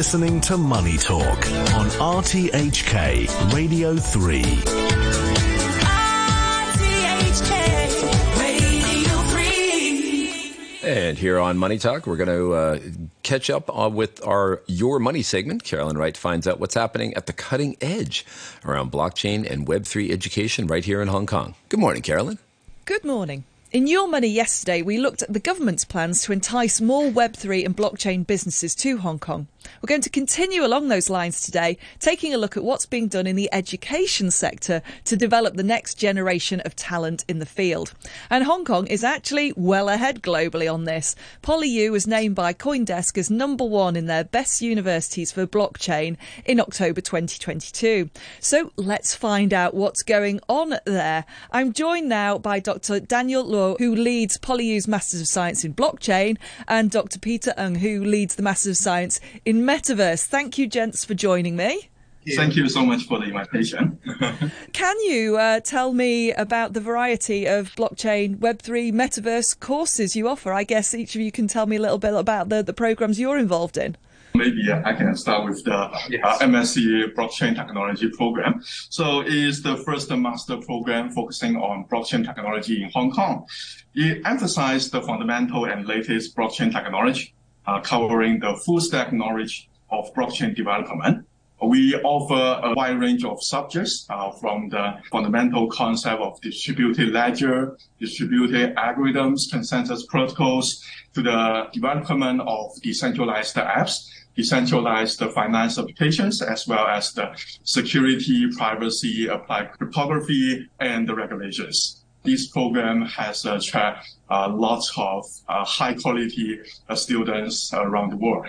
listening to Money Talk on RTHK Radio 3. RTHK Radio 3. And here on Money Talk, we're going to uh, catch up uh, with our Your Money segment. Carolyn Wright finds out what's happening at the cutting edge around blockchain and Web3 education right here in Hong Kong. Good morning, Carolyn. Good morning. In Your Money yesterday, we looked at the government's plans to entice more Web3 and blockchain businesses to Hong Kong. We're going to continue along those lines today, taking a look at what's being done in the education sector to develop the next generation of talent in the field. And Hong Kong is actually well ahead globally on this. PolyU was named by Coindesk as number one in their best universities for blockchain in October 2022. So let's find out what's going on there. I'm joined now by Dr. Daniel Luo, who leads PolyU's Masters of Science in Blockchain, and Dr. Peter Ng, who leads the Masters of Science in Metaverse. Thank you, gents, for joining me. Thank you so much for the invitation. Can you uh, tell me about the variety of blockchain, Web3, Metaverse courses you offer? I guess each of you can tell me a little bit about the, the programs you're involved in. Maybe I can start with the yes. uh, MSc Blockchain Technology program. So it is the first master program focusing on blockchain technology in Hong Kong. It emphasizes the fundamental and latest blockchain technology uh, covering the full stack knowledge of blockchain development. We offer a wide range of subjects uh, from the fundamental concept of distributed ledger, distributed algorithms, consensus protocols, to the development of decentralized apps, decentralized finance applications, as well as the security, privacy, applied cryptography, and the regulations this program has attracted uh, lots of uh, high quality uh, students around the world.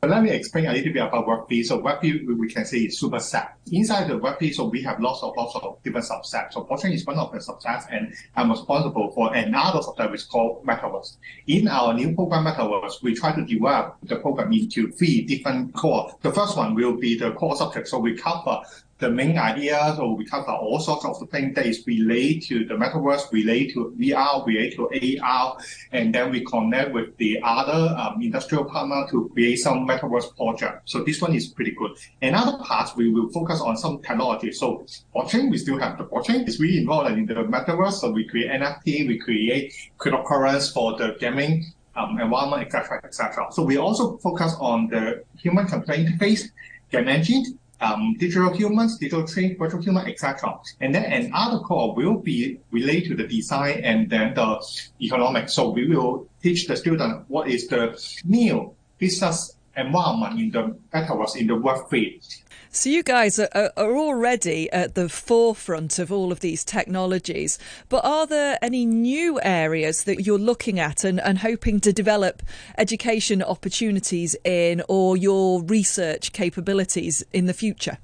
Let me explain a little bit about Web3. So Web3, we can say is superset. Inside the Web3, so we have lots of lots of different subsets. So blockchain is one of the subsets, and I'm responsible for another subset which is called Metaverse. In our new program Metaverse, we try to divide the program into three different core. The first one will be the core subject. So we cover the main idea, so we cover all sorts of things that is related to the metaverse, related to VR, related to AR, and then we connect with the other um, industrial partner to create some metaverse project. So this one is pretty good. Another part, we will focus on some technology. So blockchain, we still have the blockchain. It's really involved in the metaverse. So we create NFT, we create cryptocurrency for the gaming um, environment, etc., etc. So we also focus on the human computer interface, game engine, um, digital humans, digital twin, virtual human, etc. And then another core will be related to the design and then the economics. So we will teach the student what is the new business environment in the metaverse in the work field. So you guys are, are, already at the forefront of all of these technologies, but are there any new areas that you're looking at and, and hoping to develop education opportunities in or your research capabilities in the future?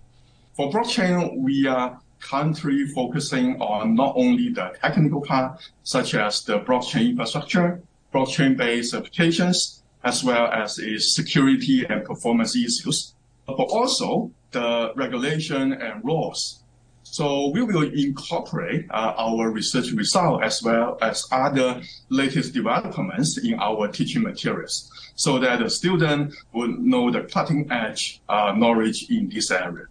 For blockchain, we are currently focusing on not only the technical part, such as the blockchain infrastructure, blockchain-based applications, as well as its security and performance issues, but also the regulation and laws. So we will incorporate uh, our research result as well as other latest developments in our teaching materials so that the student will know the cutting edge uh, knowledge in this area.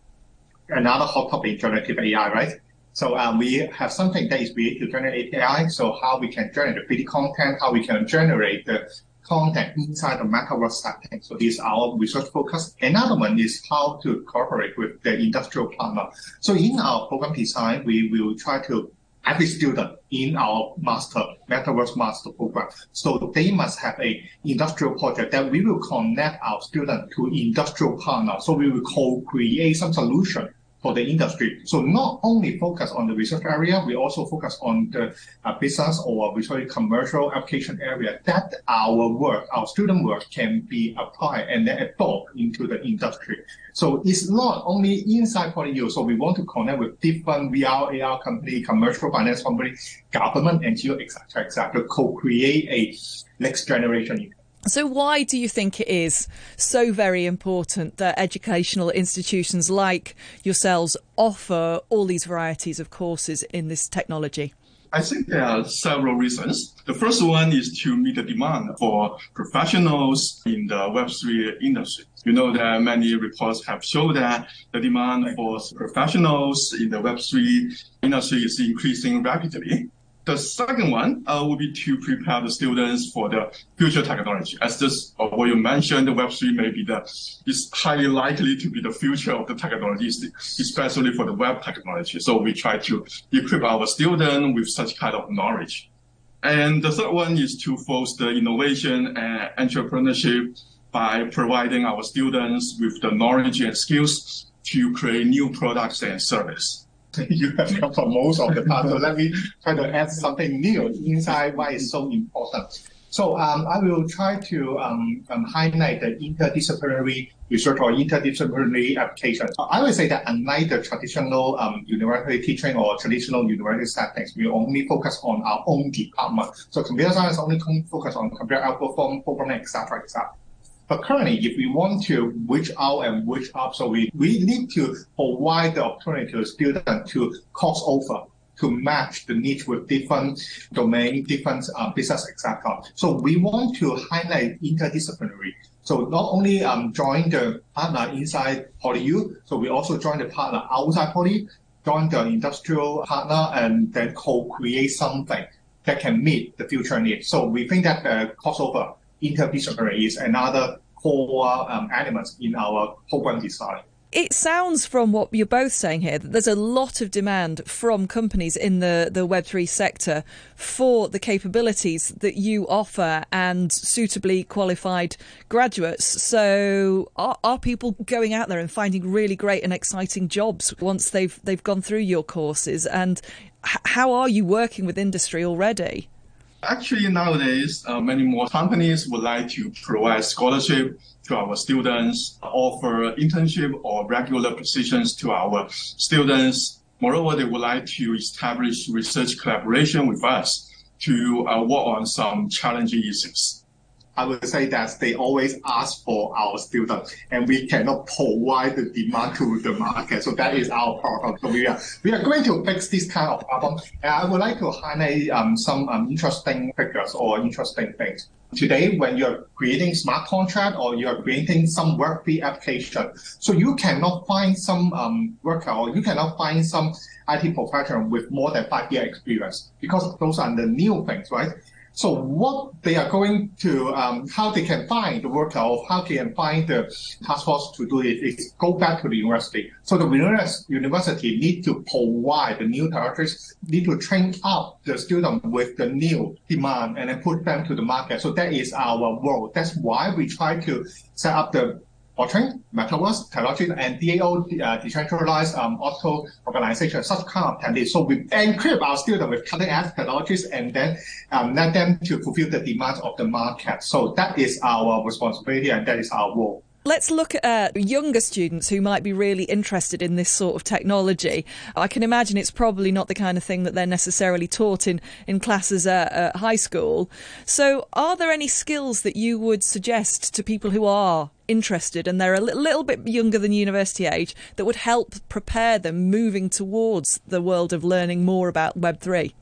Another hot topic, generative AI, right? So um, we have something that is related to generative AI. So how we can generate the 3D content, how we can generate the content inside the metaverse setting. So this is our research focus. Another one is how to cooperate with the industrial partner. So in our program design, we will try to every student in our master metaverse master program. So they must have a industrial project that we will connect our student to industrial partner. So we will co-create some solution for the industry. So not only focus on the research area, we also focus on the uh, business or we commercial application area that our work, our student work can be applied and then adopt into the industry. So it's not only inside PolyU. So we want to connect with different VR, AR company, commercial finance company, government, NGO, etc., etc., to co-create a next generation so, why do you think it is so very important that educational institutions like yourselves offer all these varieties of courses in this technology? I think there are several reasons. The first one is to meet the demand for professionals in the Web3 industry. You know that many reports have shown that the demand for professionals in the Web3 industry is increasing rapidly. The second one uh, will be to prepare the students for the future technology. As this, uh, what you mentioned, the Web3 may be the, is highly likely to be the future of the technology, especially for the web technology. So we try to equip our students with such kind of knowledge. And the third one is to foster innovation and entrepreneurship by providing our students with the knowledge and skills to create new products and services. you have come from most of the part. So let me try to add something new inside why it's so important. So um, I will try to um, um, highlight the interdisciplinary research or interdisciplinary application. I would say that unlike the traditional um, university teaching or traditional university settings, we only focus on our own department. So computer science only focus on computer algorithm, programming, etc., etc. But currently, if we want to reach out and reach up, so we, we need to provide the opportunity to students to cross over to match the needs with different domain, different uh, business, etc. So we want to highlight interdisciplinary. So not only um, join the partner inside PolyU, so we also join the partner outside Poly, join the industrial partner, and then co-create something that can meet the future needs. So we think that uh, crossover interdisciplinary is another core um, elements in our program design. It sounds from what you're both saying here that there's a lot of demand from companies in the, the Web3 sector for the capabilities that you offer and suitably qualified graduates. So are, are people going out there and finding really great and exciting jobs once they've they've gone through your courses? And how are you working with industry already? Actually, nowadays, uh, many more companies would like to provide scholarship to our students, offer internship or regular positions to our students. Moreover, they would like to establish research collaboration with us to uh, work on some challenging issues. I would say that they always ask for our students, and we cannot provide the demand to the market. So that is our problem. So we are we are going to fix this kind of problem. And I would like to highlight um, some um, interesting figures or interesting things. Today, when you're creating smart contract or you're creating some Web3 application, so you cannot find some um, worker or you cannot find some IT professional with more than five year experience because those are the new things, right? So what they are going to, um, how they can find the worker or how they can find the task force to do it is go back to the university. So the university need to provide the new territories, need to train up the student with the new demand and then put them to the market. So that is our role. That's why we try to set up the blockchain, metaverse, technology, and DAO, uh, decentralized um, auto organization, such kind of techniques. So we equip our students with cutting edge technologies and then um, let them to fulfill the demands of the market. So that is our responsibility and that is our role. Let's look at younger students who might be really interested in this sort of technology. I can imagine it's probably not the kind of thing that they're necessarily taught in, in classes at, at high school. So, are there any skills that you would suggest to people who are interested and they're a little, bit younger than university age that would help prepare them moving towards the world of learning more about Web3?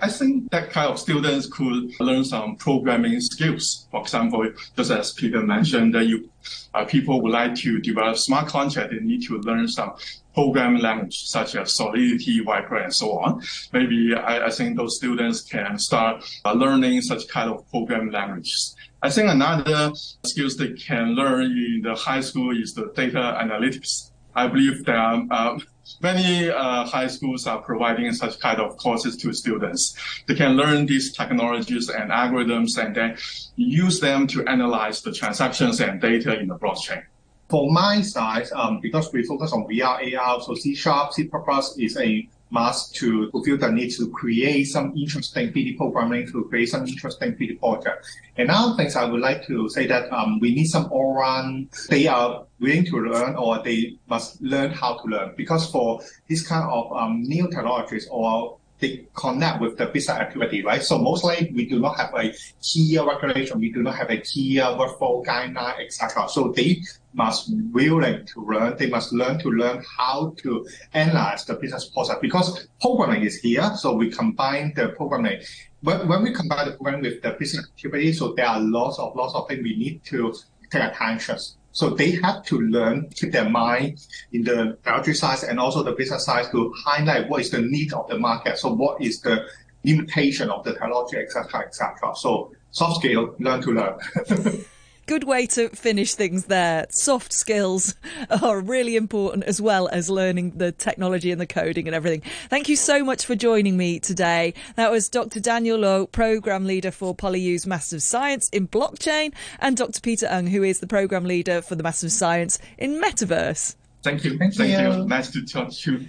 I think that kind of students could learn some programming skills. For example, just as Peter mentioned, that you uh, people would like to develop smart contract, they need to learn some programming language such as Solidity, Vyper, and so on. Maybe I, I think those students can start uh, learning such kind of programming languages. I think another skills they can learn in the high school is the data analytics. I believe that uh, many uh, high schools are providing such kind of courses to students. They can learn these technologies and algorithms and then use them to analyze the transactions and data in the blockchain. For my side, um, because we focus on VR, AR, so C Sharp, C++ is a must to fulfill the need to create some interesting 3D programming, to create some interesting 3D project. And other things I would like to say that um, we need some all-round, they are willing to learn or they must learn how to learn. Because for this kind of um, new technologies or they connect with the business activity, right? So mostly we do not have a clear regulation, we do not have a clear workflow guideline, etc. So they must willing to learn, they must learn to learn how to analyze the business process because programming is here. So we combine the programming. When, when we combine the programming with the business activity, so there are lots of lots of things we need to take attention. So they have to learn, keep their mind in the biology side and also the business side to highlight what is the need of the market. So what is the limitation of the technology, etc., etc. So soft skill, learn to learn. Good way to finish things there. Soft skills are really important as well as learning the technology and the coding and everything. Thank you so much for joining me today. That was Dr. Daniel Luo, Program Leader for PolyU's Master of Science in Blockchain, and Dr. Peter Ng, who is the Program Leader for the Master of Science in Metaverse. Thank you. Thank, Thank you. you. Nice to talk to you.